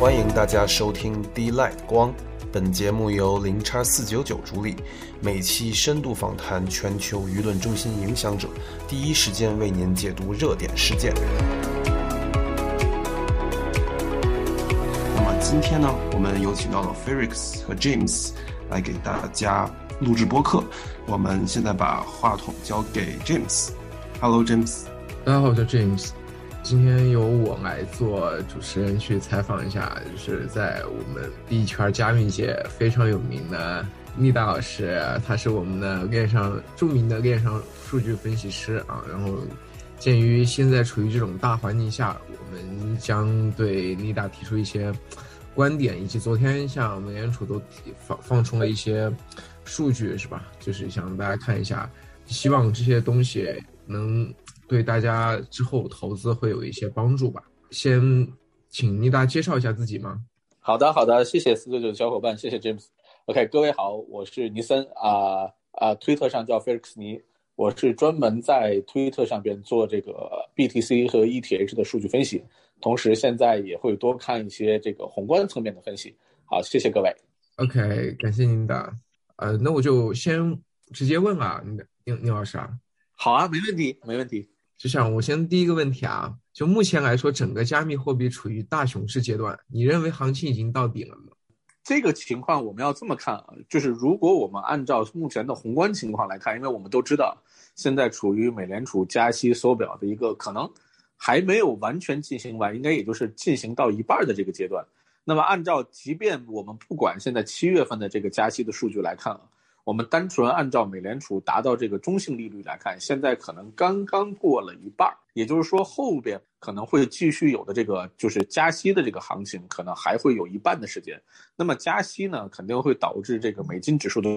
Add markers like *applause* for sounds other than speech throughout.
欢迎大家收听 D Light 光。本节目由零叉四九九主理，每期深度访谈全球舆论中心影响者，第一时间为您解读热点事件。那么今天呢，我们有请到了 Felix 和 James 来给大家录制播客。我们现在把话筒交给 James。Hello，James。大家好，我叫 James。今天由我来做主持人，去采访一下，就是在我们币圈加密界非常有名的妮达老师，他是我们的链上著名的链上数据分析师啊。然后，鉴于现在处于这种大环境下，我们将对妮达提出一些观点，以及昨天像美联储都放放出了一些数据，是吧？就是想让大家看一下，希望这些东西能。对大家之后投资会有一些帮助吧。先请妮达介绍一下自己吗？好的，好的，谢谢四九九的小伙伴，谢谢 James。OK，各位好，我是尼森啊啊，推特上叫 Felix 尼，我是专门在推特上边做这个 BTC 和 ETH 的数据分析，同时现在也会多看一些这个宏观层面的分析。好，谢谢各位。OK，感谢您的。呃，那我就先直接问啊，宁宁老师啊。好啊，没问题，没问题。就像我先第一个问题啊，就目前来说，整个加密货币处于大熊市阶段，你认为行情已经到底了吗？这个情况我们要这么看啊，就是如果我们按照目前的宏观情况来看，因为我们都知道现在处于美联储加息缩表的一个可能还没有完全进行完，应该也就是进行到一半的这个阶段。那么按照，即便我们不管现在七月份的这个加息的数据来看啊。我们单纯按照美联储达到这个中性利率来看，现在可能刚刚过了一半儿，也就是说后边可能会继续有的这个就是加息的这个行情，可能还会有一半的时间。那么加息呢，肯定会导致这个美金指数的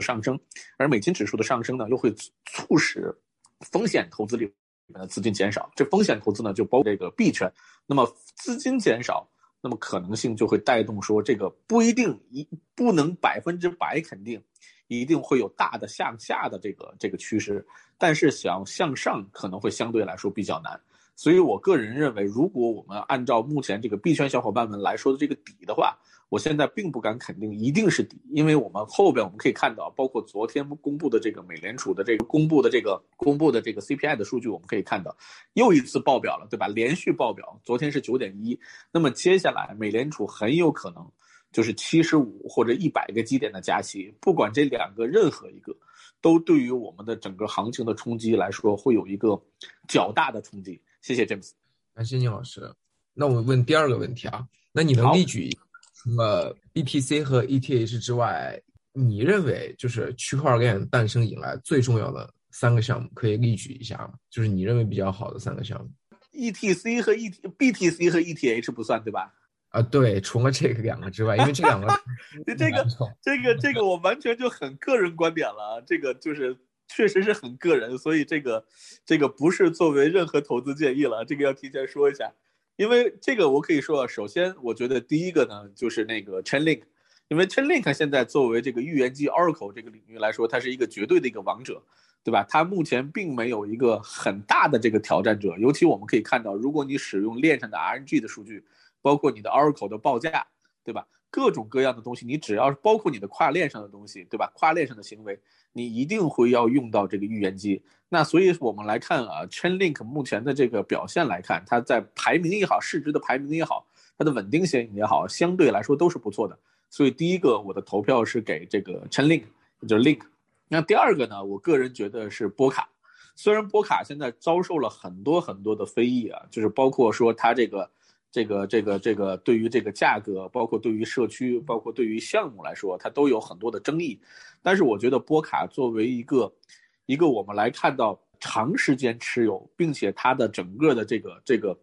上升，而美金指数的上升呢，又会促使风险投资里面的资金减少。这风险投资呢，就包括这个币圈。那么资金减少，那么可能性就会带动说这个不一定一不能百分之百肯定。一定会有大的向下的这个这个趋势，但是想向上可能会相对来说比较难，所以我个人认为，如果我们按照目前这个币圈小伙伴们来说的这个底的话，我现在并不敢肯定一定是底，因为我们后边我们可以看到，包括昨天公布的这个美联储的这个公布的这个公布的这个 CPI 的数据，我们可以看到又一次爆表了，对吧？连续爆表，昨天是九点一，那么接下来美联储很有可能。就是七十五或者一百个基点的加息，不管这两个任何一个，都对于我们的整个行情的冲击来说，会有一个较大的冲击。谢谢詹姆斯感谢宁老师。那我问第二个问题啊，那你能例举除了 BTC 和 ETH 之外，你认为就是区块链诞生以来最重要的三个项目，可以例举一下吗？就是你认为比较好的三个项目？ETC 和 ET，BTC 和 ETH 不算对吧？啊，对，除了这个两个之外，因为这两个，*laughs* 这个这个这个我完全就很个人观点了，这个就是确实是很个人，所以这个这个不是作为任何投资建议了，这个要提前说一下，因为这个我可以说，首先我觉得第一个呢就是那个 Chainlink，因为 Chainlink 现在作为这个预言机 Oracle 这个领域来说，它是一个绝对的一个王者，对吧？它目前并没有一个很大的这个挑战者，尤其我们可以看到，如果你使用链上的 RNG 的数据。包括你的 Oracle 的报价，对吧？各种各样的东西，你只要是包括你的跨链上的东西，对吧？跨链上的行为，你一定会要用到这个预言机。那所以我们来看啊，Chainlink 目前的这个表现来看，它在排名也好，市值的排名也好，它的稳定性也好，相对来说都是不错的。所以第一个，我的投票是给这个 Chainlink，就是 Link。那第二个呢，我个人觉得是波卡。虽然波卡现在遭受了很多很多的非议啊，就是包括说它这个。这个这个这个对于这个价格，包括对于社区，包括对于项目来说，它都有很多的争议。但是我觉得波卡作为一个一个我们来看到长时间持有，并且它的整个的这个这个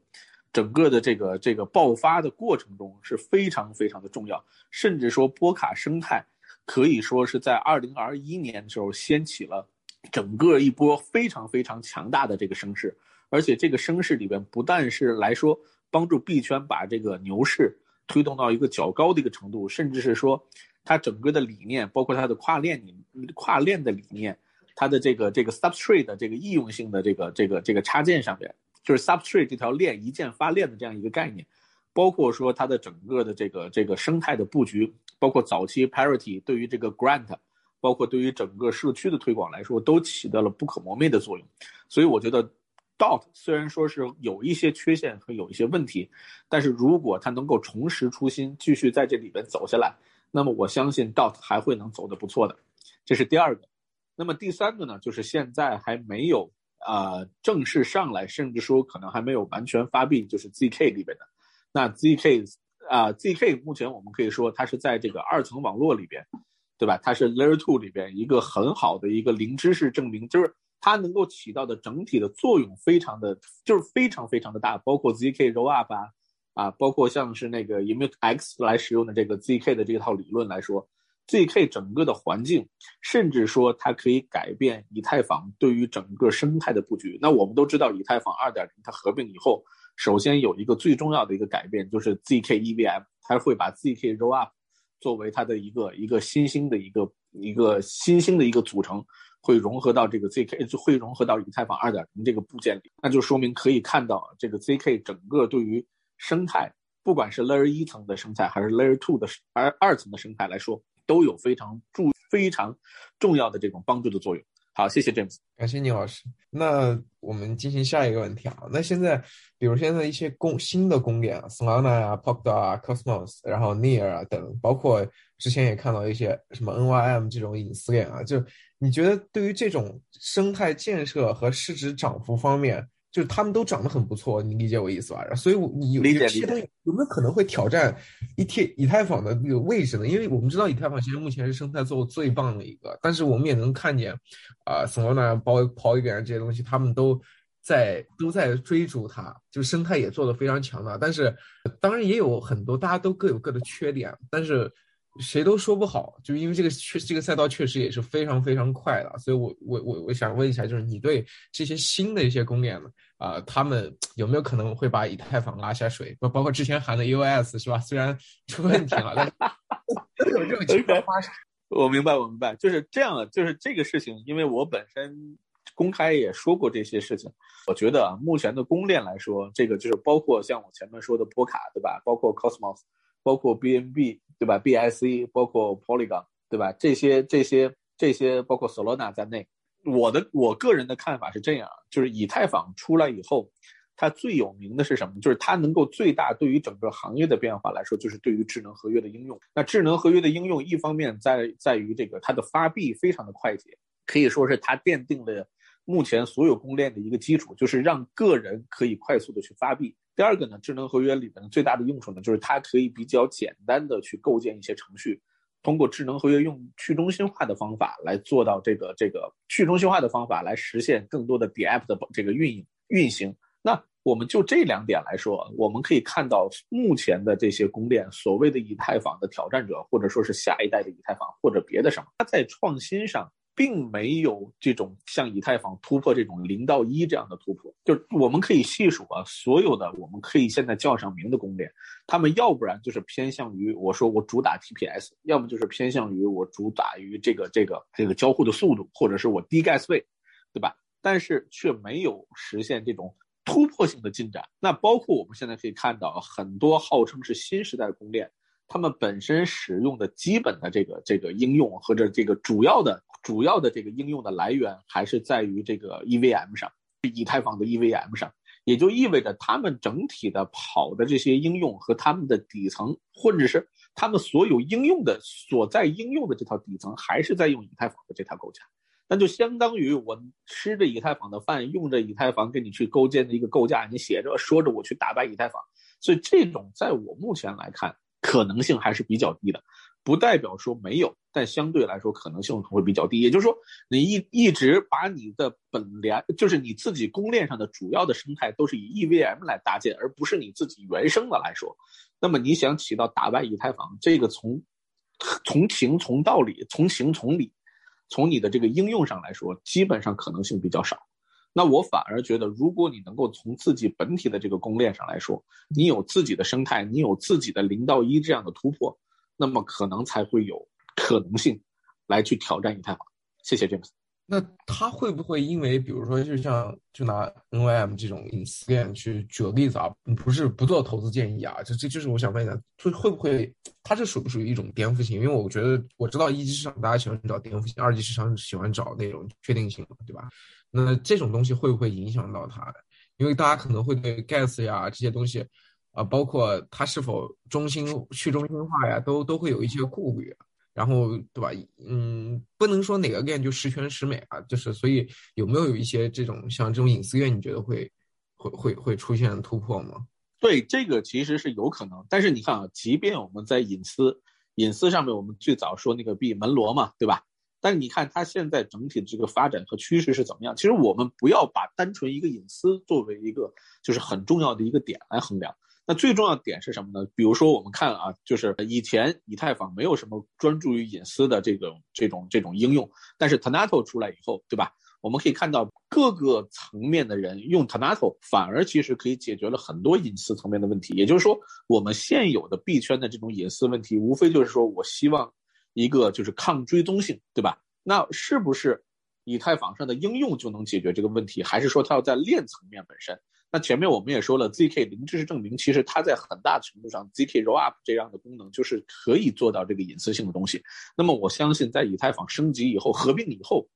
整个的这个这个爆发的过程中是非常非常的重要。甚至说波卡生态可以说是在二零二一年的时候掀起了整个一波非常非常强大的这个声势，而且这个声势里边不但是来说。帮助币圈把这个牛市推动到一个较高的一个程度，甚至是说，它整个的理念，包括它的跨链理跨链的理念，它的这个这个 substrate 的这个易用性的这个这个这个插件上边，就是 substrate 这条链一键发链的这样一个概念，包括说它的整个的这个这个生态的布局，包括早期 Parity 对于这个 Grant，包括对于整个社区的推广来说，都起到了不可磨灭的作用。所以我觉得 Dot 虽然说是有一些缺陷和有一些问题，但是如果它能够重拾初心，继续在这里边走下来，那么我相信 Dot 还会能走得不错的。这是第二个。那么第三个呢，就是现在还没有啊正式上来，甚至说可能还没有完全发币，就是 ZK 里边的。那 ZK 啊，ZK 目前我们可以说它是在这个二层网络里边，对吧？它是 Layer Two 里边一个很好的一个零知识证明，就是它能够起到的整体的作用非常的，就是非常非常的大。包括 ZK Rollup 啊，啊，包括像是那个 Emit X 来使用的这个 ZK 的这套理论来说，ZK 整个的环境，甚至说它可以改变以太坊对于整个生态的布局。那我们都知道，以太坊二点零它合并以后。首先有一个最重要的一个改变，就是 zk EVM，它会把 zk Rollup 作为它的一个一个新兴的一个一个新兴的一个组成，会融合到这个 zk 就会融合到以太坊2.0这个部件里，那就说明可以看到这个 zk 整个对于生态，不管是 Layer 一层的生态还是 Layer two 的二二层的生态来说，都有非常重非常重要的这种帮助的作用。好，谢谢郑子感谢宁老师。那我们进行下一个问题啊。那现在，比如现在一些公新的公链啊，Solana 啊、Polkadot 啊、Cosmos，然后 Near 啊等，包括之前也看到一些什么 NYM 这种隐私链啊，就你觉得对于这种生态建设和市值涨幅方面？就是他们都长得很不错，你理解我意思吧？所以，我你有这些东西有没有可能会挑战以太以太坊的那个位置呢？因为我们知道以太坊其实目前是生态做的最棒的一个，但是我们也能看见，啊，Solana、包 Polygon 这些东西，他们都在都在追逐它，就生态也做的非常强大。但是，当然也有很多大家都各有各的缺点，但是。谁都说不好，就因为这个确这个赛道确实也是非常非常快的，所以我我我我想问一下，就是你对这些新的一些公链呢，啊，他们有没有可能会把以太坊拉下水？包包括之前喊的 EOS 是吧？虽然出问题了，但是 *laughs* 有这种情况发生。我明白，我明白，就是这样的，就是这个事情，因为我本身公开也说过这些事情。我觉得啊，目前的公链来说，这个就是包括像我前面说的波卡，对吧？包括 Cosmos。包括 BNB 对吧？BSC 包括 Polygon 对吧？这些这些这些包括 Solana 在内，我的我个人的看法是这样，就是以太坊出来以后，它最有名的是什么？就是它能够最大对于整个行业的变化来说，就是对于智能合约的应用。那智能合约的应用，一方面在在于这个它的发币非常的快捷，可以说是它奠定了目前所有公链的一个基础，就是让个人可以快速的去发币。第二个呢，智能合约里面最大的用处呢，就是它可以比较简单的去构建一些程序，通过智能合约用去中心化的方法来做到这个这个去中心化的方法来实现更多的 DApp 的这个运营运行。那我们就这两点来说，我们可以看到目前的这些公链，所谓的以太坊的挑战者，或者说是下一代的以太坊或者别的什么，它在创新上。并没有这种像以太坊突破这种零到一这样的突破，就是我们可以细数啊，所有的我们可以现在叫上名的公链，他们要不然就是偏向于我说我主打 TPS，要么就是偏向于我主打于这个这个这个交互的速度，或者是我低 gas 费，对吧？但是却没有实现这种突破性的进展。那包括我们现在可以看到很多号称是新时代公链。他们本身使用的基本的这个这个应用或者这个主要的主要的这个应用的来源还是在于这个 EVM 上，以太坊的 EVM 上，也就意味着他们整体的跑的这些应用和他们的底层，或者是他们所有应用的所在应用的这套底层，还是在用以太坊的这套构架，那就相当于我吃着以太坊的饭，用着以太坊给你去构建的一个构架，你写着说着我去打败以太坊，所以这种在我目前来看。可能性还是比较低的，不代表说没有，但相对来说可能性会比较低。也就是说，你一一直把你的本链，就是你自己公链上的主要的生态都是以 EVM 来搭建，而不是你自己原生的来说，那么你想起到打败以太坊，这个从从情从道理，从情从理，从你的这个应用上来说，基本上可能性比较少。那我反而觉得，如果你能够从自己本体的这个公链上来说，你有自己的生态，你有自己的零到一这样的突破，那么可能才会有可能性来去挑战以太坊。谢谢 James。那他会不会因为，比如说，就像就拿 NYM 这种隐私链去举个例子啊，不是不做投资建议啊，这这就是我想问一下，会会不会，它这属不属于一种颠覆性？因为我觉得我知道一级市场大家喜欢找颠覆性，二级市场喜欢找那种确定性，对吧？那这种东西会不会影响到它？因为大家可能会对 Gas 呀这些东西，啊，包括它是否中心去中心化呀，都都会有一些顾虑。然后，对吧？嗯，不能说哪个链就十全十美啊，就是所以有没有有一些这种像这种隐私链，你觉得会会会会出现突破吗？对，这个其实是有可能。但是你看啊，即便我们在隐私隐私上面，我们最早说那个币门罗嘛，对吧？但是你看它现在整体的这个发展和趋势是怎么样？其实我们不要把单纯一个隐私作为一个就是很重要的一个点来衡量。那最重要点是什么呢？比如说，我们看啊，就是以前以太坊没有什么专注于隐私的这种这种这种应用，但是 Tanato 出来以后，对吧？我们可以看到各个层面的人用 Tanato，反而其实可以解决了很多隐私层面的问题。也就是说，我们现有的币圈的这种隐私问题，无非就是说我希望一个就是抗追踪性，对吧？那是不是以太坊上的应用就能解决这个问题？还是说它要在链层面本身？那前面我们也说了，zk 零知识证明，其实它在很大程度上，zk rollup 这样的功能就是可以做到这个隐私性的东西。那么我相信，在以太坊升级以后、合并以后，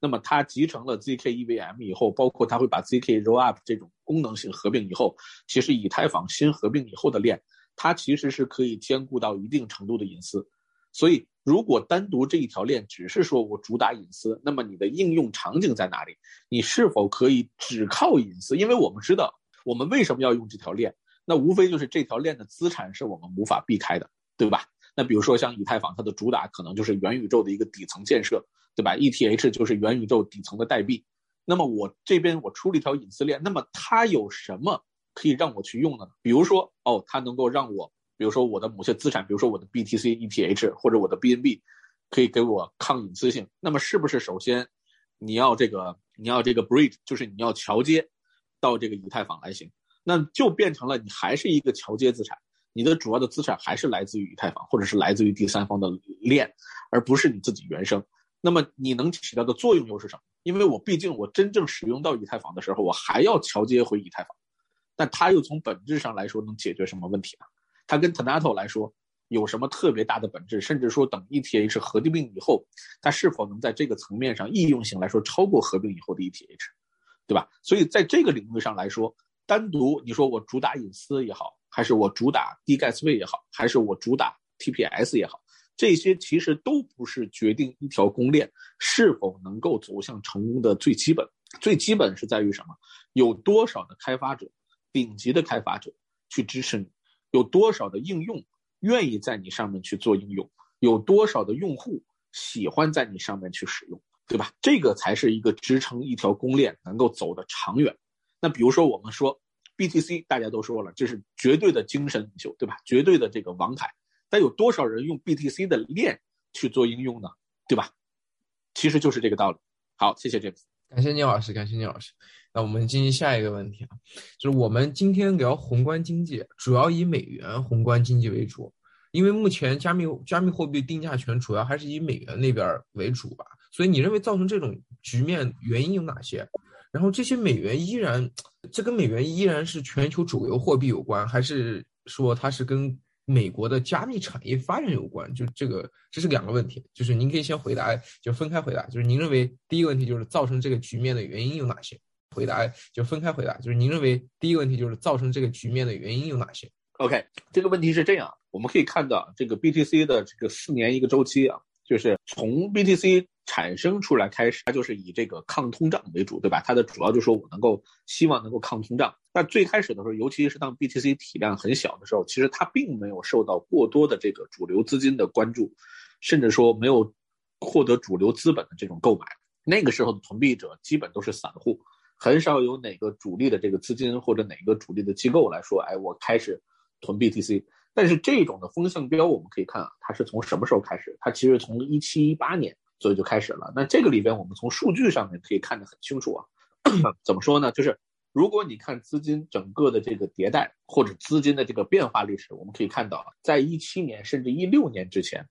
那么它集成了 zk EVM 以后，包括它会把 zk rollup 这种功能性合并以后，其实以太坊新合并以后的链，它其实是可以兼顾到一定程度的隐私。所以，如果单独这一条链只是说我主打隐私，那么你的应用场景在哪里？你是否可以只靠隐私？因为我们知道，我们为什么要用这条链？那无非就是这条链的资产是我们无法避开的，对吧？那比如说像以太坊，它的主打可能就是元宇宙的一个底层建设，对吧？ETH 就是元宇宙底层的代币。那么我这边我出了一条隐私链，那么它有什么可以让我去用的呢？比如说，哦，它能够让我。比如说我的某些资产，比如说我的 BTC、ETH 或者我的 BNB，可以给我抗隐私性。那么是不是首先你要这个你要这个 bridge，就是你要桥接到这个以太坊来行？那就变成了你还是一个桥接资产，你的主要的资产还是来自于以太坊或者是来自于第三方的链，而不是你自己原生。那么你能起到的作用又是什么？因为我毕竟我真正使用到以太坊的时候，我还要桥接回以太坊，但它又从本质上来说能解决什么问题呢？它跟 Tanato 来说有什么特别大的本质？甚至说等 ETH 合并以后，它是否能在这个层面上易用性来说超过合并以后的 ETH，对吧？所以在这个领域上来说，单独你说我主打隐私也好，还是我主打低盖茨费也好，还是我主打 TPS 也好，这些其实都不是决定一条公链是否能够走向成功的最基本。最基本是在于什么？有多少的开发者，顶级的开发者去支持你？有多少的应用愿意在你上面去做应用？有多少的用户喜欢在你上面去使用，对吧？这个才是一个支撑一条公链能够走得长远。那比如说我们说 BTC，大家都说了，这是绝对的精神领袖，对吧？绝对的这个王牌。但有多少人用 BTC 的链去做应用呢？对吧？其实就是这个道理。好，谢谢 James。感谢聂老师，感谢聂老师。那我们进行下一个问题啊，就是我们今天聊宏观经济，主要以美元宏观经济为主，因为目前加密加密货币定价权主要还是以美元那边为主吧。所以你认为造成这种局面原因有哪些？然后这些美元依然，这跟美元依然是全球主流货币有关，还是说它是跟？美国的加密产业发展有关，就这个，这是两个问题，就是您可以先回答，就分开回答。就是您认为第一个问题就是造成这个局面的原因有哪些？回答就分开回答。就是您认为第一个问题就是造成这个局面的原因有哪些？OK，这个问题是这样，我们可以看到这个 BTC 的这个四年一个周期啊，就是从 BTC。产生出来开始，它就是以这个抗通胀为主，对吧？它的主要就是说我能够希望能够抗通胀。那最开始的时候，尤其是当 BTC 体量很小的时候，其实它并没有受到过多的这个主流资金的关注，甚至说没有获得主流资本的这种购买。那个时候的囤币者基本都是散户，很少有哪个主力的这个资金或者哪个主力的机构来说，哎，我开始囤 BTC。但是这种的风向标，我们可以看啊，它是从什么时候开始？它其实从一七一八年。所以就开始了。那这个里边，我们从数据上面可以看得很清楚啊。怎么说呢？就是如果你看资金整个的这个迭代或者资金的这个变化历史，我们可以看到，在一七年甚至一六年之前，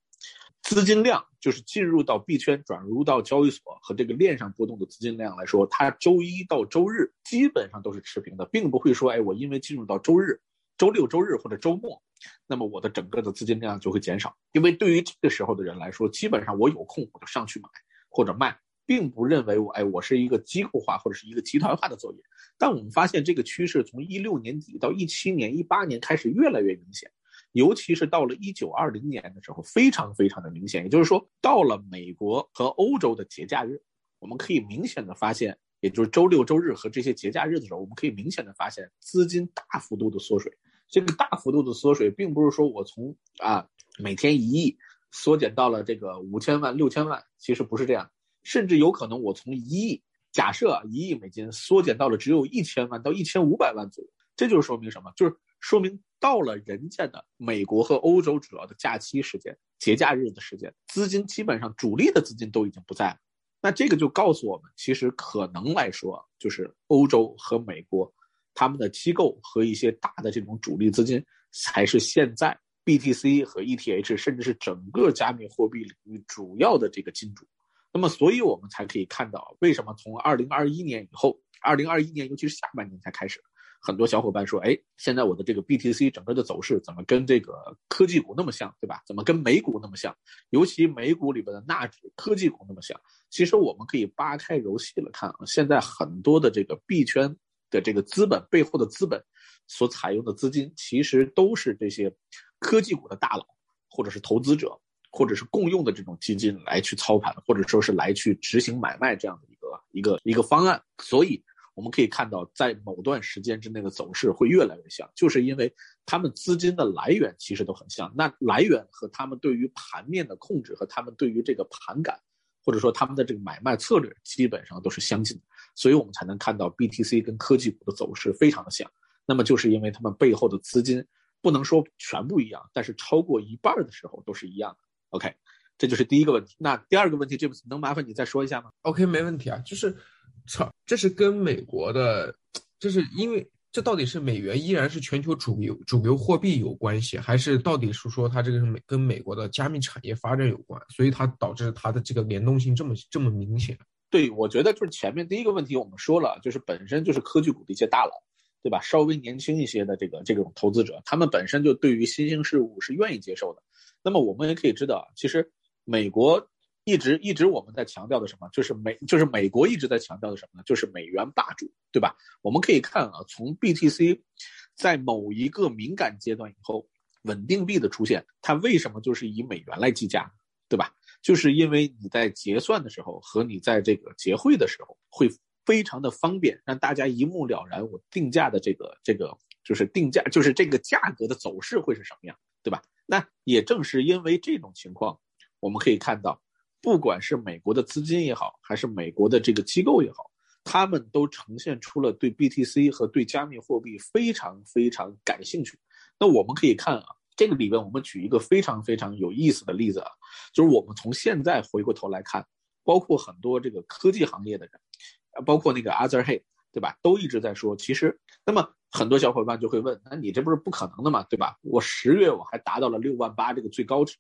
资金量就是进入到币圈、转入到交易所和这个链上波动的资金量来说，它周一到周日基本上都是持平的，并不会说，哎，我因为进入到周日、周六、周日或者周末，那么我的整个的资金量就会减少。因为对于这个时候的人来说，基本上我有空我就上去买或者卖，并不认为我，哎，我是一个机构化或者是一个集团化的作业。但我们发现这个趋势从一六年底到一七年、一八年开始越来越明显。尤其是到了一九二零年的时候，非常非常的明显。也就是说，到了美国和欧洲的节假日，我们可以明显的发现，也就是周六周日和这些节假日的时候，我们可以明显的发现资金大幅度的缩水。这个大幅度的缩水，并不是说我从啊每天一亿缩减到了这个五千万、六千万，其实不是这样，甚至有可能我从一亿，假设一亿美金缩减到了只有一千万到一千五百万左右。这就是说明什么？就是。说明到了人家的美国和欧洲主要的假期时间、节假日的时间，资金基本上主力的资金都已经不在了。那这个就告诉我们，其实可能来说，就是欧洲和美国他们的机构和一些大的这种主力资金，才是现在 BTC 和 ETH，甚至是整个加密货币领域主要的这个金主。那么，所以我们才可以看到，为什么从二零二一年以后，二零二一年尤其是下半年才开始。很多小伙伴说：“哎，现在我的这个 BTC 整个的走势怎么跟这个科技股那么像，对吧？怎么跟美股那么像？尤其美股里边的纳指科技股那么像？其实我们可以扒开揉细了看啊，现在很多的这个币圈的这个资本背后的资本所采用的资金，其实都是这些科技股的大佬，或者是投资者，或者是共用的这种基金来去操盘，或者说是来去执行买卖这样的一个一个一个方案，所以。”我们可以看到，在某段时间之内的走势会越来越像，就是因为他们资金的来源其实都很像。那来源和他们对于盘面的控制和他们对于这个盘感，或者说他们的这个买卖策略，基本上都是相近的。所以我们才能看到 BTC 跟科技股的走势非常的像。那么就是因为他们背后的资金不能说全部一样，但是超过一半的时候都是一样的。OK，这就是第一个问题。那第二个问题，詹姆斯能麻烦你再说一下吗？OK，没问题啊，就是。操，这是跟美国的，这是因为这到底是美元依然是全球主流主流货币有关系，还是到底是说它这个是美跟美国的加密产业发展有关，所以它导致它的这个联动性这么这么明显？对，我觉得就是前面第一个问题我们说了，就是本身就是科技股的一些大佬，对吧？稍微年轻一些的这个这种投资者，他们本身就对于新兴事物是愿意接受的。那么我们也可以知道，其实美国。一直一直我们在强调的什么？就是美就是美国一直在强调的什么呢？就是美元霸主，对吧？我们可以看啊，从 BTC 在某一个敏感阶段以后，稳定币的出现，它为什么就是以美元来计价，对吧？就是因为你在结算的时候和你在这个结汇的时候会非常的方便，让大家一目了然，我定价的这个这个就是定价，就是这个价格的走势会是什么样，对吧？那也正是因为这种情况，我们可以看到。不管是美国的资金也好，还是美国的这个机构也好，他们都呈现出了对 BTC 和对加密货币非常非常感兴趣。那我们可以看啊，这个里边我们举一个非常非常有意思的例子啊，就是我们从现在回过头来看，包括很多这个科技行业的人，包括那个 Arthur Hay，对吧，都一直在说，其实，那么很多小伙伴就会问，那你这不是不可能的嘛，对吧？我十月我还达到了六万八这个最高值。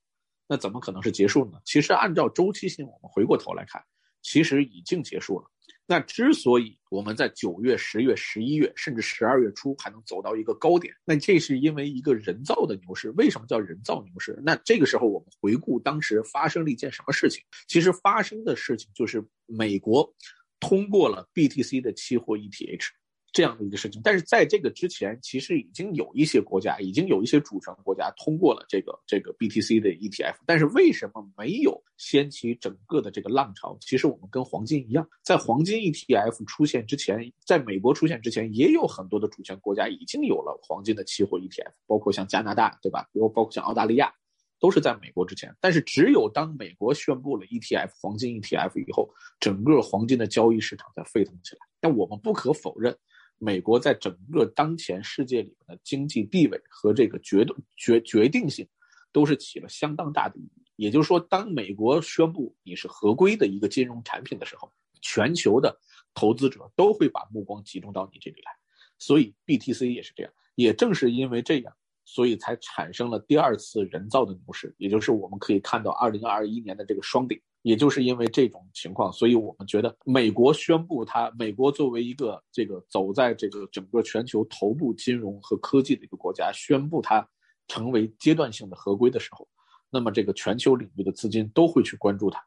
那怎么可能是结束呢？其实按照周期性，我们回过头来看，其实已经结束了。那之所以我们在九月、十月、十一月，甚至十二月初还能走到一个高点，那这是因为一个人造的牛市。为什么叫人造牛市？那这个时候我们回顾当时发生了一件什么事情？其实发生的事情就是美国通过了 BTC 的期货 ETH。这样的一个事情，但是在这个之前，其实已经有一些国家，已经有一些主权国家通过了这个这个 BTC 的 ETF，但是为什么没有掀起整个的这个浪潮？其实我们跟黄金一样，在黄金 ETF 出现之前，在美国出现之前，也有很多的主权国家已经有了黄金的期货 ETF，包括像加拿大，对吧？比如包括像澳大利亚，都是在美国之前。但是只有当美国宣布了 ETF 黄金 ETF 以后，整个黄金的交易市场才沸腾起来。但我们不可否认。美国在整个当前世界里面的经济地位和这个决决决定性，都是起了相当大的意义。也就是说，当美国宣布你是合规的一个金融产品的时候，全球的投资者都会把目光集中到你这里来。所以，BTC 也是这样。也正是因为这样，所以才产生了第二次人造的牛市，也就是我们可以看到二零二一年的这个双顶。也就是因为这种情况，所以我们觉得美国宣布它，美国作为一个这个走在这个整个全球头部金融和科技的一个国家，宣布它成为阶段性的合规的时候，那么这个全球领域的资金都会去关注它，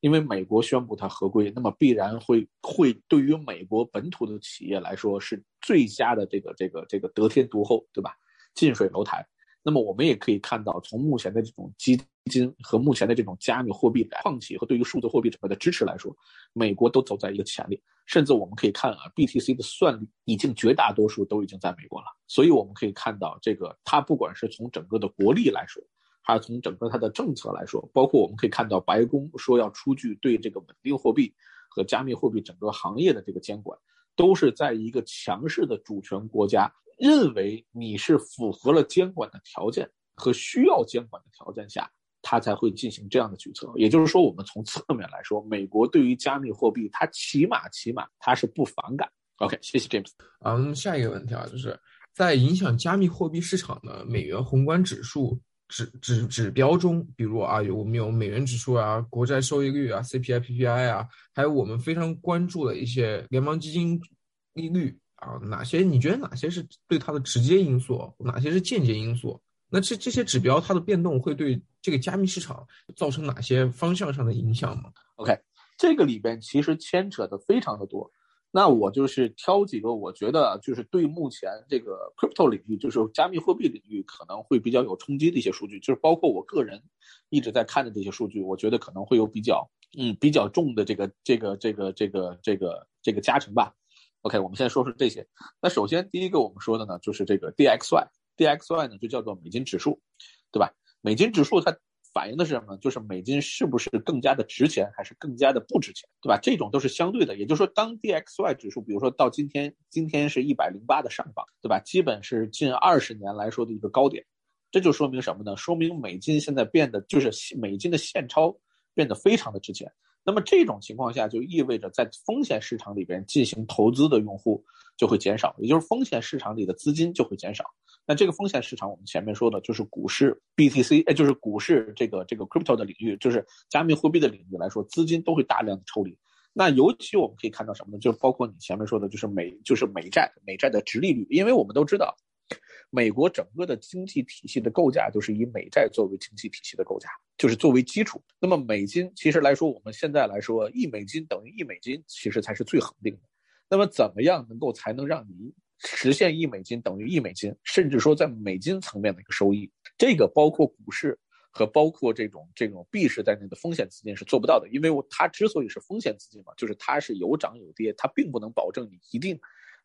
因为美国宣布它合规，那么必然会会对于美国本土的企业来说是最佳的这个这个这个得天独厚，对吧？近水楼台。那么我们也可以看到，从目前的这种基金和目前的这种加密货币矿企和对于数字货币整个的支持来说，美国都走在一个前列。甚至我们可以看啊，BTC 的算力已经绝大多数都已经在美国了。所以我们可以看到，这个它不管是从整个的国力来说，还是从整个它的政策来说，包括我们可以看到白宫说要出具对这个稳定货币和加密货币整个行业的这个监管，都是在一个强势的主权国家。认为你是符合了监管的条件和需要监管的条件下，他才会进行这样的举措。也就是说，我们从侧面来说，美国对于加密货币，它起码起码它是不反感。OK，谢谢 James。啊，那么下一个问题啊，就是在影响加密货币市场的美元宏观指数指指指标中，比如啊，有我们有美元指数啊、国债收益率啊、CPI、PPI 啊，还有我们非常关注的一些联邦基金利率。啊，哪些你觉得哪些是对它的直接因素，哪些是间接因素？那这这些指标它的变动会对这个加密市场造成哪些方向上的影响吗？OK，这个里边其实牵扯的非常的多。那我就是挑几个我觉得就是对目前这个 crypto 领域，就是加密货币领域可能会比较有冲击的一些数据，就是包括我个人一直在看的这些数据，我觉得可能会有比较嗯比较重的这个这个这个这个这个这个加成吧。OK，我们先说说这些。那首先第一个我们说的呢，就是这个 DXY，DXY 呢就叫做美金指数，对吧？美金指数它反映的是什么？就是美金是不是更加的值钱，还是更加的不值钱，对吧？这种都是相对的。也就是说，当 DXY 指数，比如说到今天，今天是一百零八的上方，对吧？基本是近二十年来说的一个高点，这就说明什么呢？说明美金现在变得就是美金的现钞变得非常的值钱。那么这种情况下就意味着，在风险市场里边进行投资的用户就会减少，也就是风险市场里的资金就会减少。那这个风险市场，我们前面说的就是股市 BTC，哎，就是股市这个这个 crypto 的领域，就是加密货币的领域来说，资金都会大量的抽离。那尤其我们可以看到什么呢？就包括你前面说的，就是美就是美债美债的直利率，因为我们都知道。美国整个的经济体系的构架都是以美债作为经济体系的构架，就是作为基础。那么美金其实来说，我们现在来说，一美金等于一美金，其实才是最恒定的。那么怎么样能够才能让你实现一美金等于一美金，甚至说在美金层面的一个收益？这个包括股市和包括这种这种币市在内的风险资金是做不到的，因为它之所以是风险资金嘛，就是它是有涨有跌，它并不能保证你一定。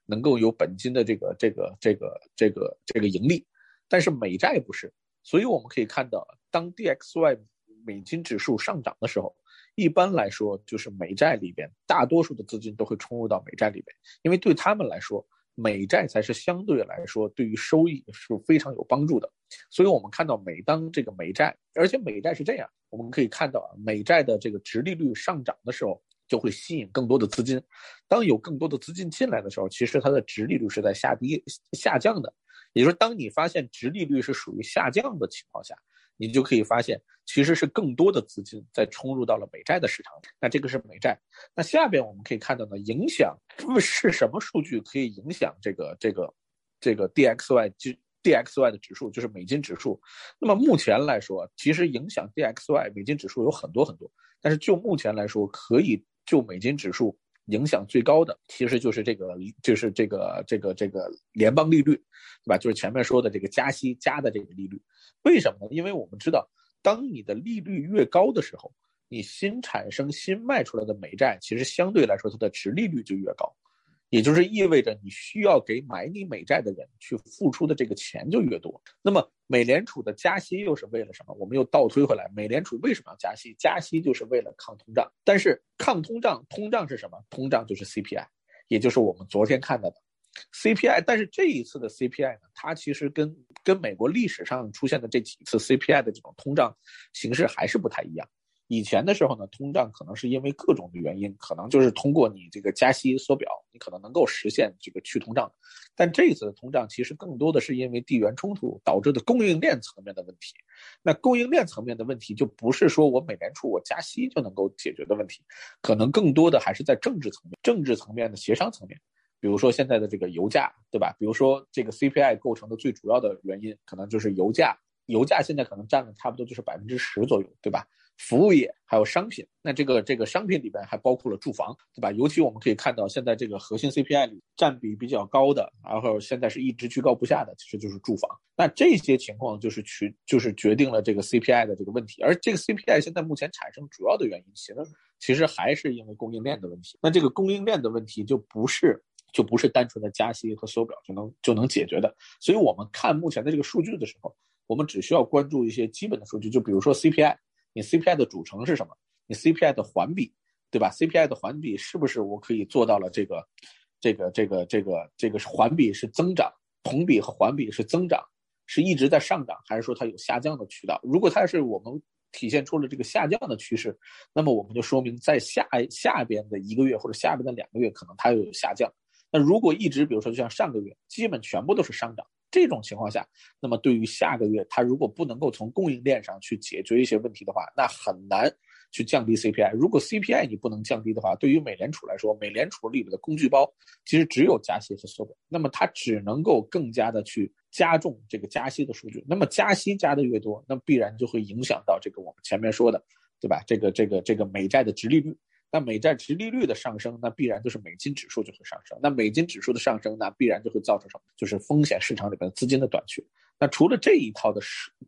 能够有本金的这个这个这个这个这个盈利，但是美债不是，所以我们可以看到，当 DXY 美金指数上涨的时候，一般来说就是美债里边大多数的资金都会冲入到美债里边，因为对他们来说，美债才是相对来说对于收益是非常有帮助的。所以我们看到，每当这个美债，而且美债是这样，我们可以看到啊，美债的这个值利率上涨的时候。就会吸引更多的资金，当有更多的资金进来的时候，其实它的值利率是在下跌下降的。也就是当你发现值利率是属于下降的情况下，你就可以发现其实是更多的资金在冲入到了美债的市场。那这个是美债。那下边我们可以看到呢，影响是什么数据可以影响这个这个这个 DXY 就 DXY 的指数，就是美金指数。那么目前来说，其实影响 DXY 美金指数有很多很多，但是就目前来说，可以。就美金指数影响最高的，其实就是这个，就是这个这个这个联邦利率，对吧？就是前面说的这个加息加的这个利率。为什么呢？因为我们知道，当你的利率越高的时候，你新产生、新卖出来的美债，其实相对来说它的值利率就越高。也就是意味着你需要给买你美债的人去付出的这个钱就越多。那么美联储的加息又是为了什么？我们又倒推回来，美联储为什么要加息？加息就是为了抗通胀。但是抗通胀，通胀是什么？通胀就是 CPI，也就是我们昨天看到的 CPI。但是这一次的 CPI 呢，它其实跟跟美国历史上出现的这几次 CPI 的这种通胀形式还是不太一样。以前的时候呢，通胀可能是因为各种的原因，可能就是通过你这个加息缩表，你可能能够实现这个去通胀。但这一次的通胀其实更多的是因为地缘冲突导致的供应链层面的问题。那供应链层面的问题就不是说我美联储我加息就能够解决的问题，可能更多的还是在政治层面、政治层面的协商层面。比如说现在的这个油价，对吧？比如说这个 CPI 构成的最主要的原因，可能就是油价。油价现在可能占了差不多就是百分之十左右，对吧？服务业还有商品，那这个这个商品里边还包括了住房，对吧？尤其我们可以看到，现在这个核心 CPI 里占比比较高的，然后现在是一直居高不下的，其实就是住房。那这些情况就是取就是决定了这个 CPI 的这个问题。而这个 CPI 现在目前产生主要的原因，其实其实还是因为供应链的问题。那这个供应链的问题就不是就不是单纯的加息和缩表就能就能解决的。所以我们看目前的这个数据的时候，我们只需要关注一些基本的数据，就比如说 CPI。你 CPI 的组成是什么？你 CPI 的环比，对吧？CPI 的环比是不是我可以做到了这个，这个，这个，这个，这个环比是增长，同比和环比是增长，是一直在上涨，还是说它有下降的渠道？如果它是我们体现出了这个下降的趋势，那么我们就说明在下下边的一个月或者下边的两个月可能它又有下降。那如果一直比如说就像上个月，基本全部都是上涨。这种情况下，那么对于下个月，它如果不能够从供应链上去解决一些问题的话，那很难去降低 CPI。如果 CPI 你不能降低的话，对于美联储来说，美联储里面的工具包其实只有加息和缩表，那么它只能够更加的去加重这个加息的数据。那么加息加的越多，那必然就会影响到这个我们前面说的，对吧？这个这个这个美债的直利率。那美债殖利率的上升，那必然就是美金指数就会上升。那美金指数的上升，那必然就会造成什么？就是风险市场里边资金的短缺。那除了这一套的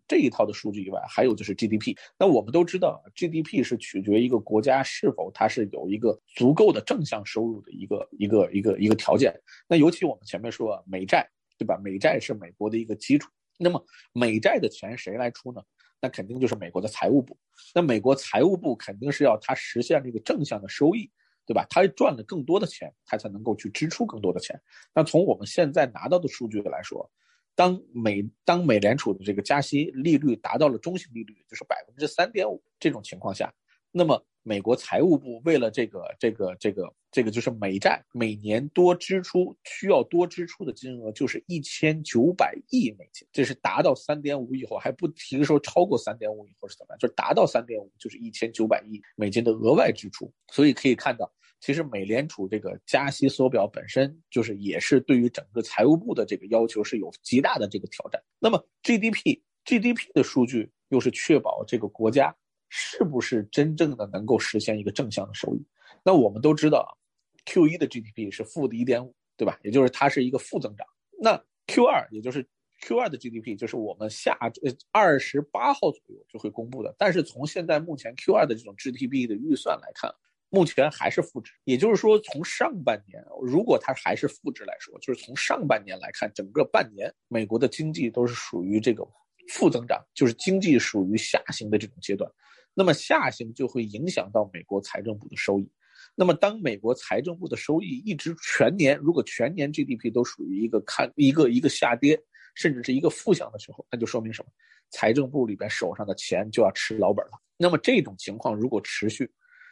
这一套的数据以外，还有就是 GDP。那我们都知道，GDP 是取决一个国家是否它是有一个足够的正向收入的一个一个一个一个条件。那尤其我们前面说美债，对吧？美债是美国的一个基础。那么美债的钱谁来出呢？那肯定就是美国的财务部，那美国财务部肯定是要它实现这个正向的收益，对吧？它赚了更多的钱，它才能够去支出更多的钱。那从我们现在拿到的数据来说，当美当美联储的这个加息利率达到了中性利率，就是百分之三点五这种情况下，那么。美国财务部为了这个这个这个这个就是美债每年多支出需要多支出的金额就是一千九百亿美金，这是达到三点五以后还不提说超过三点五以后是怎么样，就达到三点五就是一千九百亿美金的额外支出。所以可以看到，其实美联储这个加息缩表本身就是也是对于整个财务部的这个要求是有极大的这个挑战。那么 GDP GDP 的数据又是确保这个国家。是不是真正的能够实现一个正向的收益？那我们都知道，Q 一的 GDP 是负的一点五，对吧？也就是它是一个负增长。那 Q 二，也就是 Q 二的 GDP，就是我们下呃二十八号左右就会公布的。但是从现在目前 Q 二的这种 GDP 的预算来看，目前还是负值。也就是说，从上半年如果它还是负值来说，就是从上半年来看，整个半年美国的经济都是属于这个负增长，就是经济属于下行的这种阶段。那么下行就会影响到美国财政部的收益。那么当美国财政部的收益一直全年，如果全年 GDP 都属于一个看一个一个下跌，甚至是一个负向的时候，那就说明什么？财政部里边手上的钱就要吃老本了。那么这种情况如果持续，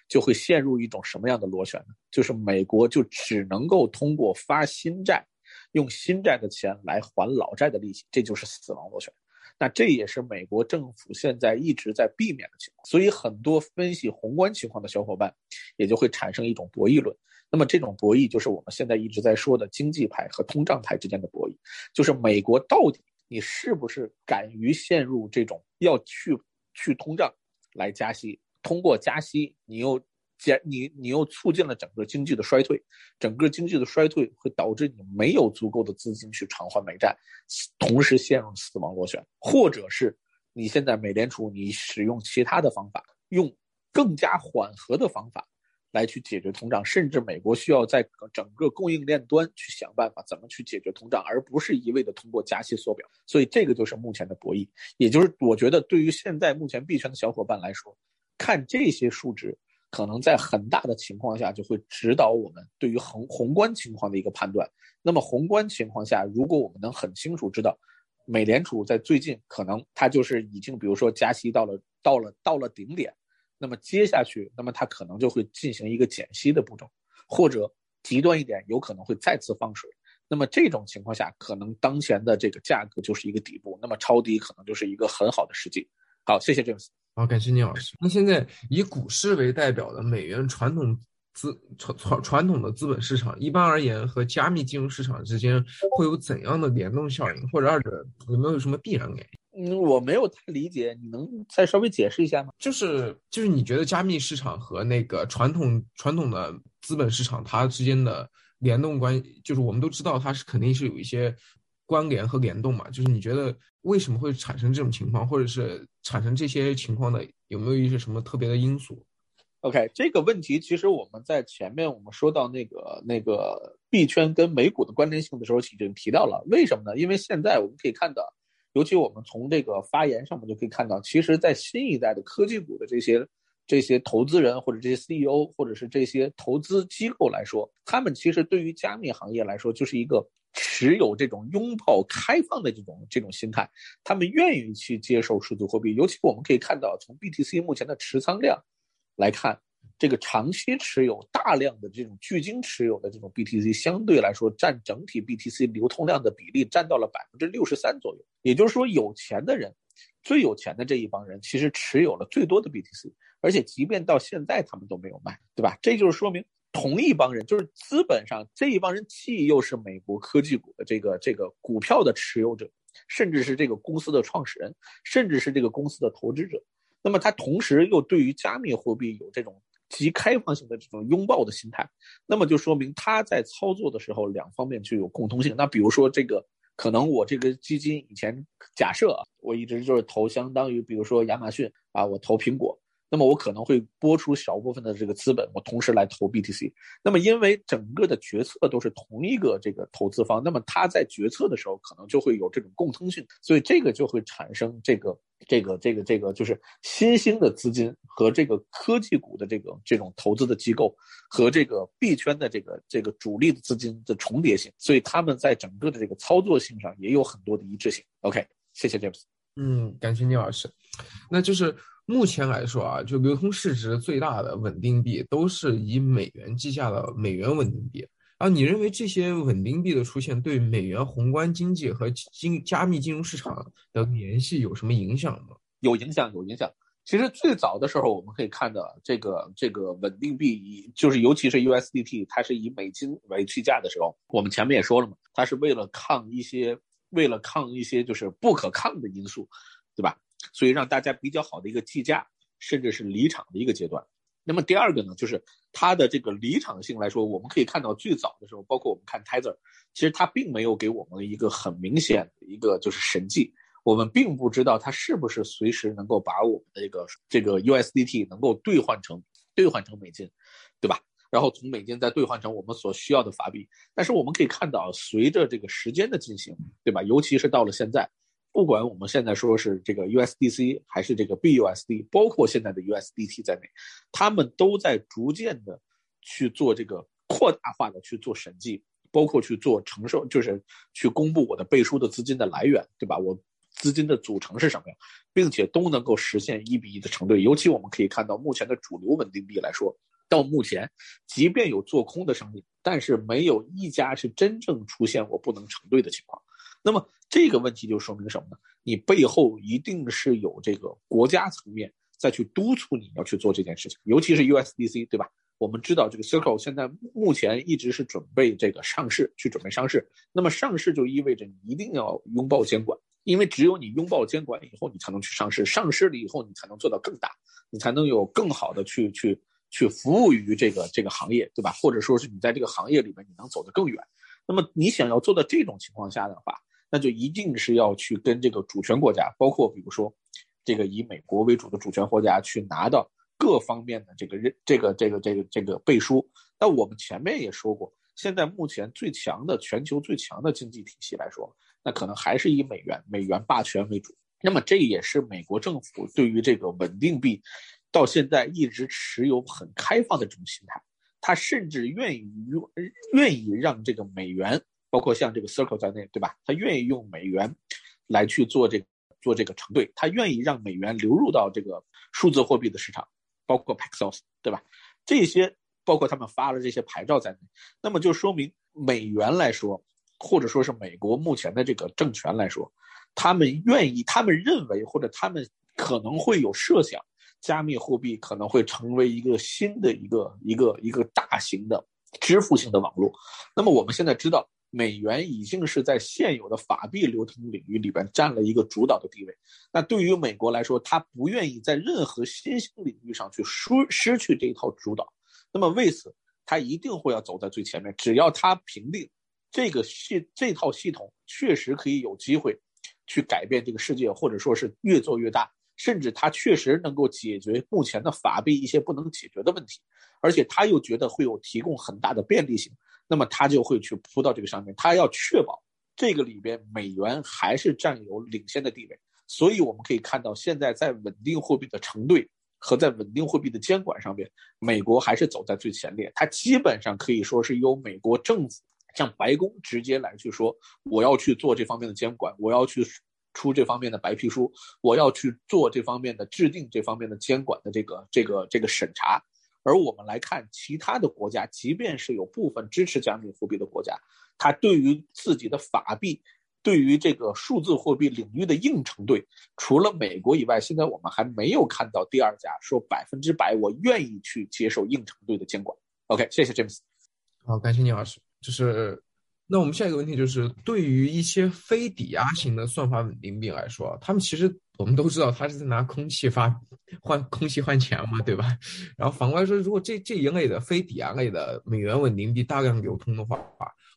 就会陷入一种什么样的螺旋呢？就是美国就只能够通过发新债，用新债的钱来还老债的利息，这就是死亡螺旋。那这也是美国政府现在一直在避免的情况，所以很多分析宏观情况的小伙伴，也就会产生一种博弈论。那么这种博弈就是我们现在一直在说的经济派和通胀派之间的博弈，就是美国到底你是不是敢于陷入这种要去去通胀来加息，通过加息你又。减你，你又促进了整个经济的衰退，整个经济的衰退会导致你没有足够的资金去偿还美债，同时陷入死亡螺旋，或者是你现在美联储你使用其他的方法，用更加缓和的方法来去解决通胀，甚至美国需要在整个供应链端去想办法怎么去解决通胀，而不是一味的通过加息缩表。所以这个就是目前的博弈，也就是我觉得对于现在目前币圈的小伙伴来说，看这些数值。可能在很大的情况下就会指导我们对于宏宏观情况的一个判断。那么宏观情况下，如果我们能很清楚知道，美联储在最近可能它就是已经比如说加息到了到了到了顶点，那么接下去，那么它可能就会进行一个减息的步骤，或者极端一点，有可能会再次放水。那么这种情况下，可能当前的这个价格就是一个底部，那么抄底可能就是一个很好的时机。好，谢谢 James。好，感谢聂老师。那现在以股市为代表的美元传统资传传传统的资本市场，一般而言和加密金融市场之间会有怎样的联动效应，或者二者有没有什么必然原因？嗯，我没有太理解，你能再稍微解释一下吗？就是就是你觉得加密市场和那个传统传统的资本市场它之间的联动关系，就是我们都知道它是肯定是有一些。关联和联动嘛，就是你觉得为什么会产生这种情况，或者是产生这些情况的，有没有一些什么特别的因素？OK，这个问题其实我们在前面我们说到那个那个币圈跟美股的关联性的时候，已经提到了。为什么呢？因为现在我们可以看到，尤其我们从这个发言上，我们就可以看到，其实，在新一代的科技股的这些这些投资人或者这些 CEO 或者是这些投资机构来说，他们其实对于加密行业来说，就是一个。持有这种拥抱开放的这种这种心态，他们愿意去接受数字货币。尤其我们可以看到，从 BTC 目前的持仓量来看，这个长期持有大量的这种巨鲸持有的这种 BTC，相对来说占整体 BTC 流通量的比例占到了百分之六十三左右。也就是说，有钱的人，最有钱的这一帮人，其实持有了最多的 BTC，而且即便到现在他们都没有卖，对吧？这就是说明。同一帮人，就是资本上这一帮人，既又是美国科技股的这个这个股票的持有者，甚至是这个公司的创始人，甚至是这个公司的投资者。那么他同时又对于加密货币有这种极开放性的这种拥抱的心态，那么就说明他在操作的时候两方面具有共通性。那比如说这个，可能我这个基金以前假设啊我一直就是投相当于，比如说亚马逊啊，我投苹果。那么我可能会拨出小部分的这个资本，我同时来投 BTC。那么因为整个的决策都是同一个这个投资方，那么他在决策的时候可能就会有这种共通性，所以这个就会产生这个这个这个这个就是新兴的资金和这个科技股的这个这种投资的机构和这个币圈的这个这个主力的资金的重叠性，所以他们在整个的这个操作性上也有很多的一致性。OK，谢谢 James。嗯，感谢聂老师。那就是。目前来说啊，就流通市值最大的稳定币都是以美元计价的美元稳定币。啊，你认为这些稳定币的出现对美元宏观经济和金加密金融市场的联系有什么影响吗？有影响，有影响。其实最早的时候，我们可以看到这个这个稳定币，以就是尤其是 USDT，它是以美金为计价的时候，我们前面也说了嘛，它是为了抗一些为了抗一些就是不可抗的因素，对吧？所以让大家比较好的一个计价，甚至是离场的一个阶段。那么第二个呢，就是它的这个离场性来说，我们可以看到最早的时候，包括我们看 Tether，其实它并没有给我们一个很明显的一个就是神迹。我们并不知道它是不是随时能够把我们的这个这个 USDT 能够兑换成兑换成美金，对吧？然后从美金再兑换成我们所需要的法币。但是我们可以看到，随着这个时间的进行，对吧？尤其是到了现在。不管我们现在说是这个 USDC 还是这个 BUSD，包括现在的 USDT 在内，他们都在逐渐的去做这个扩大化的去做审计，包括去做承受，就是去公布我的背书的资金的来源，对吧？我资金的组成是什么呀，并且都能够实现一比一的成对。尤其我们可以看到，目前的主流稳定币来说，到目前，即便有做空的声音，但是没有一家是真正出现我不能成对的情况。那么这个问题就说明什么呢？你背后一定是有这个国家层面再去督促你要去做这件事情，尤其是 USDC，对吧？我们知道这个 Circle 现在目前一直是准备这个上市，去准备上市。那么上市就意味着你一定要拥抱监管，因为只有你拥抱监管以后，你才能去上市。上市了以后，你才能做到更大，你才能有更好的去去去服务于这个这个行业，对吧？或者说是你在这个行业里面你能走得更远。那么你想要做到这种情况下的话，那就一定是要去跟这个主权国家，包括比如说，这个以美国为主的主权国家去拿到各方面的这个认这个这个这个这个背书。那我们前面也说过，现在目前最强的全球最强的经济体系来说，那可能还是以美元美元霸权为主。那么这也是美国政府对于这个稳定币到现在一直持有很开放的这种心态，他甚至愿意用愿意让这个美元。包括像这个 Circle 在内，对吧？他愿意用美元来去做这个做这个承兑，他愿意让美元流入到这个数字货币的市场，包括 Paxos，对吧？这些包括他们发了这些牌照在内，那么就说明美元来说，或者说是美国目前的这个政权来说，他们愿意，他们认为或者他们可能会有设想，加密货币可能会成为一个新的一个一个一个大型的支付性的网络。那么我们现在知道。美元已经是在现有的法币流通领域里边占了一个主导的地位。那对于美国来说，他不愿意在任何新兴领域上去失失去这一套主导。那么为此，他一定会要走在最前面。只要他评定这个系这套系统确实可以有机会去改变这个世界，或者说是越做越大，甚至他确实能够解决目前的法币一些不能解决的问题，而且他又觉得会有提供很大的便利性。那么他就会去扑到这个上面，他要确保这个里边美元还是占有领先的地位。所以我们可以看到，现在在稳定货币的承兑和在稳定货币的监管上面，美国还是走在最前列。它基本上可以说是由美国政府向白宫直接来去说，我要去做这方面的监管，我要去出这方面的白皮书，我要去做这方面的制定这方面的监管的这个这个这个审查。而我们来看其他的国家，即便是有部分支持加密货币的国家，它对于自己的法币，对于这个数字货币领域的硬承兑，除了美国以外，现在我们还没有看到第二家说百分之百我愿意去接受硬承兑的监管。OK，谢谢 James。好，感谢聂老师。就是，那我们下一个问题就是，对于一些非抵押型的算法稳定币来说，他们其实。我们都知道，他是在拿空气发换空气换钱嘛，对吧？然后反过来说，如果这这一类的非抵押类的美元稳定币大量流通的话，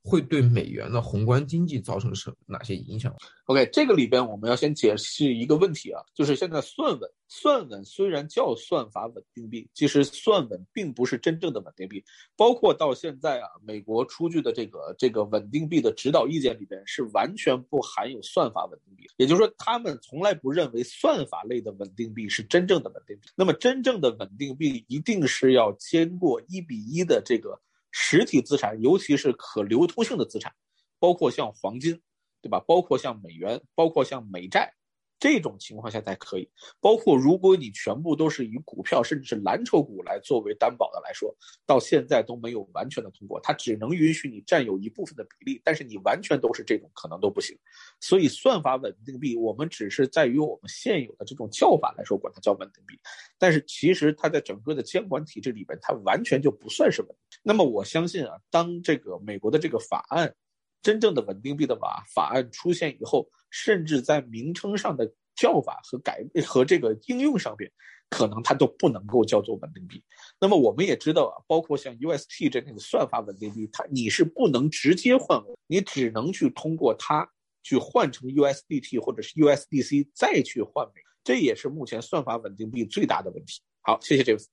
会对美元的宏观经济造成什哪些影响？OK，这个里边我们要先解释一个问题啊，就是现在算稳，算稳虽然叫算法稳定币，其实算稳并不是真正的稳定币。包括到现在啊，美国出具的这个这个稳定币的指导意见里边是完全不含有算法稳定币，也就是说，他们从来不认为算法类的稳定币是真正的稳定币。那么，真正的稳定币一定是要经过一比一的这个。实体资产，尤其是可流通性的资产，包括像黄金，对吧？包括像美元，包括像美债。这种情况下才可以，包括如果你全部都是以股票甚至是蓝筹股来作为担保的来说，到现在都没有完全的通过，它只能允许你占有一部分的比例，但是你完全都是这种可能都不行。所以算法稳定币，我们只是在于我们现有的这种叫法来说管它叫稳定币，但是其实它在整个的监管体制里边，它完全就不算是稳。那么我相信啊，当这个美国的这个法案。真正的稳定币的法法案出现以后，甚至在名称上的叫法和改和这个应用上边，可能它都不能够叫做稳定币。那么我们也知道啊，包括像 UST 这样的算法稳定币，它你是不能直接换，你只能去通过它去换成 USDT 或者是 USDC 再去换美，这也是目前算法稳定币最大的问题。好，谢谢 James。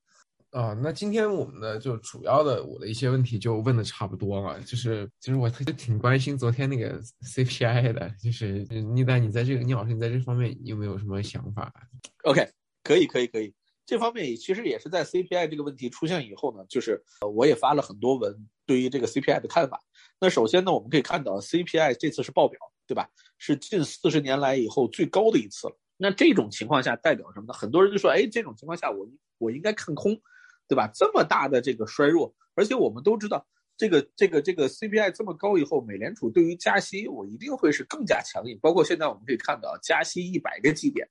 啊，那今天我们的就主要的我的一些问题就问的差不多了，就是其实我特别挺关心昨天那个 CPI 的，就是倪丹，你在这个倪老师，你在这方面有没有什么想法？OK，可以可以可以，这方面其实也是在 CPI 这个问题出现以后呢，就是我也发了很多文对于这个 CPI 的看法。那首先呢，我们可以看到 CPI 这次是爆表，对吧？是近四十年来以后最高的一次了。那这种情况下代表什么呢？很多人就说，哎，这种情况下我我应该看空。对吧？这么大的这个衰弱，而且我们都知道，这个这个这个 CPI 这么高以后，美联储对于加息，我一定会是更加强硬。包括现在我们可以看到，加息一百个基点，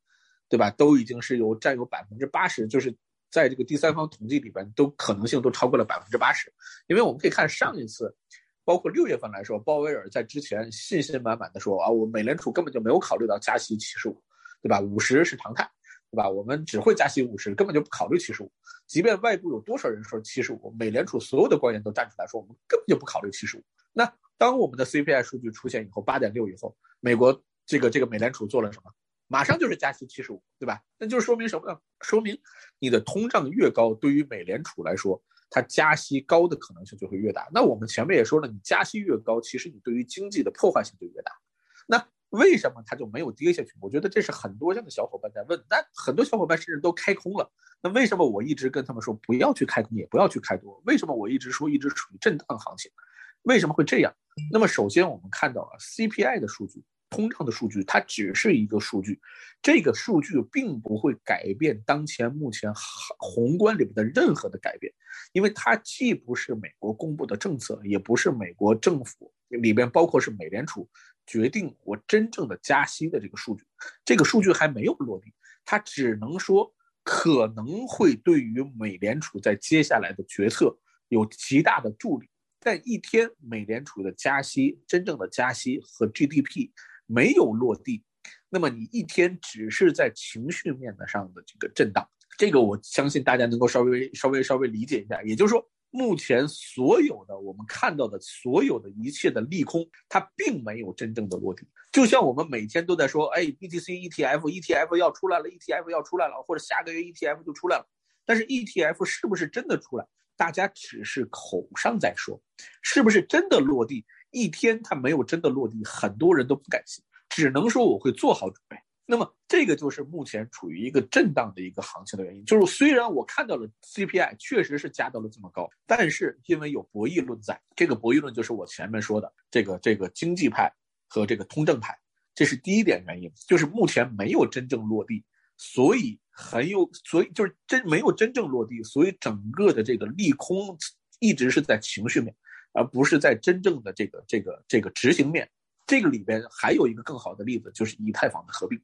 对吧？都已经是有占有百分之八十，就是在这个第三方统计里边，都可能性都超过了百分之八十。因为我们可以看上一次，包括六月份来说，鲍威尔在之前信心满满的说啊，我美联储根本就没有考虑到加息七十五，对吧？五十是常态。对吧？我们只会加息五十，根本就不考虑七十五。即便外部有多少人说七十五，美联储所有的官员都站出来说，我们根本就不考虑七十五。那当我们的 CPI 数据出现以后，八点六以后，美国这个这个美联储做了什么？马上就是加息七十五，对吧？那就说明什么呢？说明你的通胀越高，对于美联储来说，它加息高的可能性就会越大。那我们前面也说了，你加息越高，其实你对于经济的破坏性就越大。那为什么它就没有跌下去？我觉得这是很多这样的小伙伴在问。那很多小伙伴甚至都开空了。那为什么我一直跟他们说不要去开空，也不要去开多？为什么我一直说一直处于震荡行情？为什么会这样？那么首先我们看到了 CPI 的数据，通胀的数据它只是一个数据，这个数据并不会改变当前目前宏观里面的任何的改变，因为它既不是美国公布的政策，也不是美国政府里边包括是美联储决定我真正的加息的这个数据，这个数据还没有落地，它只能说可能会对于美联储在接下来的决策有极大的助力。但一天美联储的加息，真正的加息和 GDP 没有落地，那么你一天只是在情绪面的上的这个震荡，这个我相信大家能够稍微稍微稍微理解一下。也就是说，目前所有的我们看到的所有的一切的利空，它并没有真正的落地。就像我们每天都在说，哎，BTC ETF ETF 要出来了，ETF 要出来了，或者下个月 ETF 就出来了，但是 ETF 是不是真的出来？大家只是口上在说，是不是真的落地？一天它没有真的落地，很多人都不敢信，只能说我会做好准备。那么这个就是目前处于一个震荡的一个行情的原因。就是虽然我看到了 CPI 确实是加到了这么高，但是因为有博弈论在，这个博弈论就是我前面说的这个这个经济派和这个通证派，这是第一点原因，就是目前没有真正落地。所以很有，所以就是真没有真正落地，所以整个的这个利空一直是在情绪面，而不是在真正的这个这个这个执行面。这个里边还有一个更好的例子，就是以太坊的合并，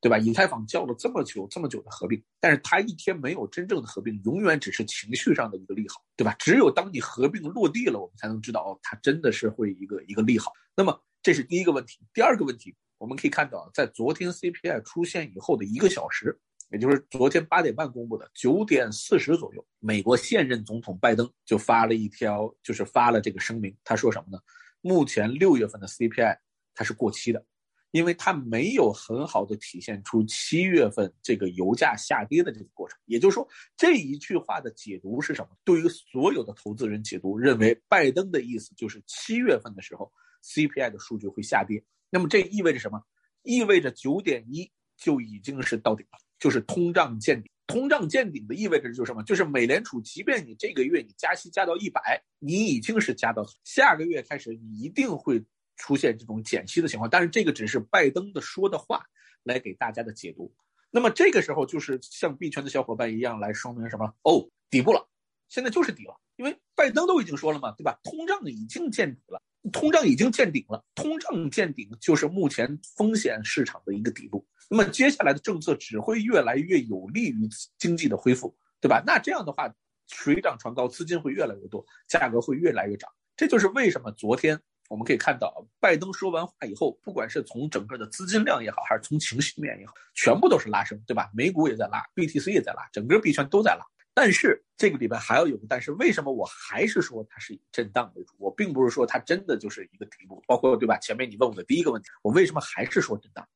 对吧？以太坊叫了这么久这么久的合并，但是它一天没有真正的合并，永远只是情绪上的一个利好，对吧？只有当你合并落地了，我们才能知道哦，它真的是会一个一个利好。那么这是第一个问题，第二个问题。我们可以看到，在昨天 CPI 出现以后的一个小时，也就是昨天八点半公布的九点四十左右，美国现任总统拜登就发了一条，就是发了这个声明。他说什么呢？目前六月份的 CPI 它是过期的，因为它没有很好的体现出七月份这个油价下跌的这个过程。也就是说，这一句话的解读是什么？对于所有的投资人解读，认为拜登的意思就是七月份的时候 CPI 的数据会下跌。那么这意味着什么？意味着九点一就已经是到顶了，就是通胀见顶。通胀见顶的意味着就是什么？就是美联储，即便你这个月你加息加到一百，你已经是加到下个月开始，你一定会出现这种减息的情况。但是这个只是拜登的说的话来给大家的解读。那么这个时候就是像币圈的小伙伴一样来说明什么？哦，底部了，现在就是底了，因为拜登都已经说了嘛，对吧？通胀已经见底了。通胀已经见顶了，通胀见顶就是目前风险市场的一个底部。那么接下来的政策只会越来越有利于经济的恢复，对吧？那这样的话，水涨船高，资金会越来越多，价格会越来越涨。这就是为什么昨天我们可以看到，拜登说完话以后，不管是从整个的资金量也好，还是从情绪面也好，全部都是拉升，对吧？美股也在拉，BTC 也在拉，整个币圈都在拉。但是这个里边还要有个但是，为什么我还是说它是以震荡为主？我并不是说它真的就是一个底部，包括对吧？前面你问我的第一个问题，我为什么还是说震荡？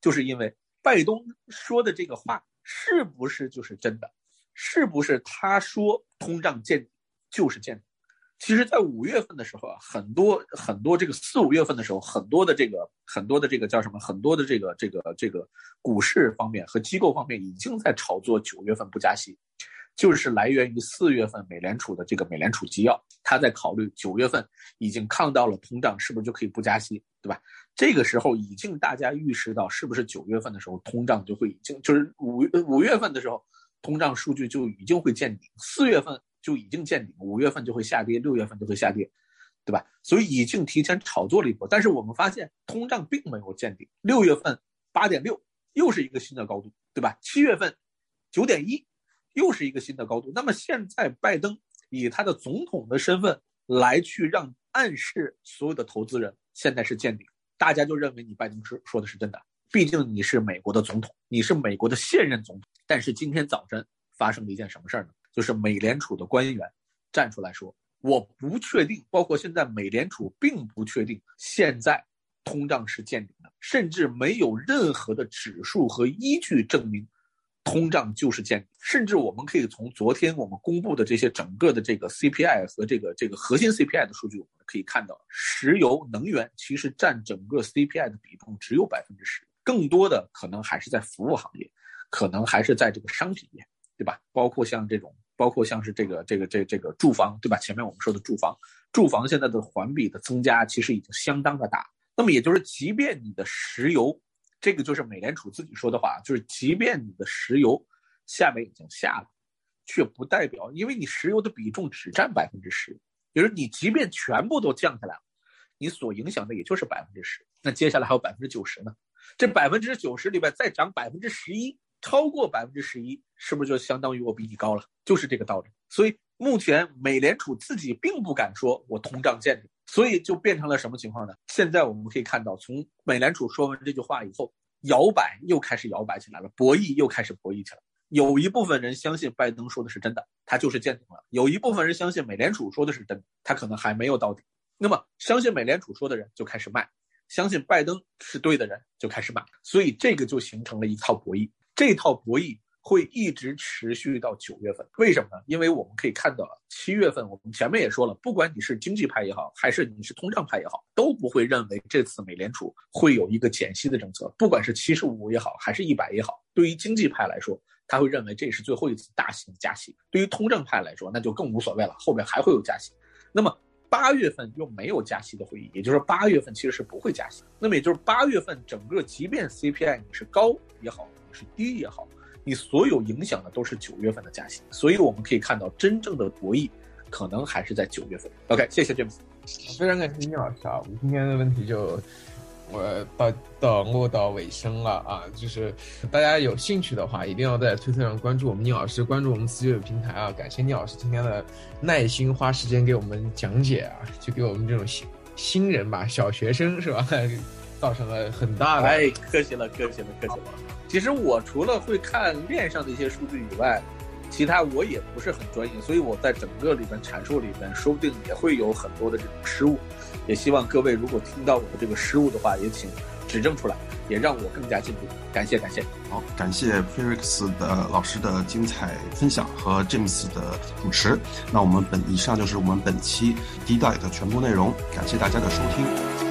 就是因为拜登说的这个话是不是就是真的？是不是他说通胀见底就是见底？其实，在五月份的时候啊，很多很多这个四五月份的时候，很多的这个很多的这个叫什么？很多的这个这个这个股市方面和机构方面已经在炒作九月份不加息。就是来源于四月份美联储的这个美联储纪要，他在考虑九月份已经抗到了通胀，是不是就可以不加息，对吧？这个时候已经大家预示到，是不是九月份的时候通胀就会已经就是五五月份的时候通胀数据就已经会见顶，四月份就已经见顶，五月份就会下跌，六月份就会下跌，对吧？所以已经提前炒作了一波。但是我们发现通胀并没有见顶，六月份八点六又是一个新的高度，对吧？七月份九点一。又是一个新的高度。那么现在，拜登以他的总统的身份来去让暗示所有的投资人，现在是见顶，大家就认为你拜登是说的是真的。毕竟你是美国的总统，你是美国的现任总统。但是今天早晨发生了一件什么事儿呢？就是美联储的官员站出来说，我不确定，包括现在美联储并不确定现在通胀是见顶的，甚至没有任何的指数和依据证明。通胀就是见底，甚至我们可以从昨天我们公布的这些整个的这个 CPI 和这个这个核心 CPI 的数据，我们可以看到，石油能源其实占整个 CPI 的比重只有百分之十，更多的可能还是在服务行业，可能还是在这个商品业，对吧？包括像这种，包括像是这个这个这这个住房，对吧？前面我们说的住房，住房现在的环比的增加其实已经相当的大。那么也就是，即便你的石油，这个就是美联储自己说的话，就是即便你的石油下面已经下了，却不代表，因为你石油的比重只占百分之十，也就是你即便全部都降下来了，你所影响的也就是百分之十。那接下来还有百分之九十呢？这百分之九十里边再涨百分之十一，超过百分之十一，是不是就相当于我比你高了？就是这个道理。所以目前美联储自己并不敢说我通胀见顶，所以就变成了什么情况呢？现在我们可以看到，从美联储说完这句话以后，摇摆又开始摇摆起来了，博弈又开始博弈起来。有一部分人相信拜登说的是真的，他就是见顶了；有一部分人相信美联储说的是真的，他可能还没有到顶。那么相信美联储说的人就开始卖。相信拜登是对的人就开始买，所以这个就形成了一套博弈。这套博弈会一直持续到九月份。为什么呢？因为我们可以看到，七月份我们前面也说了，不管你是经济派也好，还是你是通胀派也好，都不会认为这次美联储会有一个减息的政策。不管是七十五也好，还是一百也好，对于经济派来说，他会认为这是最后一次大型加息。对于通胀派来说，那就更无所谓了，后面还会有加息。那么。八月份又没有加息的会议，也就是八月份其实是不会加息。那么也就是八月份整个，即便 CPI 你是高也好，是低也好，你所有影响的都是九月份的加息。所以我们可以看到，真正的博弈可能还是在九月份。OK，谢谢 James，非常感谢聂老师啊，我们今天的问题就。我到到落到尾声了啊！就是大家有兴趣的话，一定要在推特上关注我们宁老师，关注我们四九九平台啊！感谢宁老师今天的耐心花时间给我们讲解啊，就给我们这种新新人吧，小学生是吧，造成了很大的。哎，客气了，客气了，客气了。其实我除了会看链上的一些数据以外，其他我也不是很专业，所以我在整个里面阐述里面，说不定也会有很多的这种失误。也希望各位如果听到我的这个失误的话，也请指正出来，也让我更加进步。感谢，感谢。好，感谢 Felix 的老师的精彩分享和 James 的主持。那我们本以上就是我们本期 D Diet 全部内容，感谢大家的收听。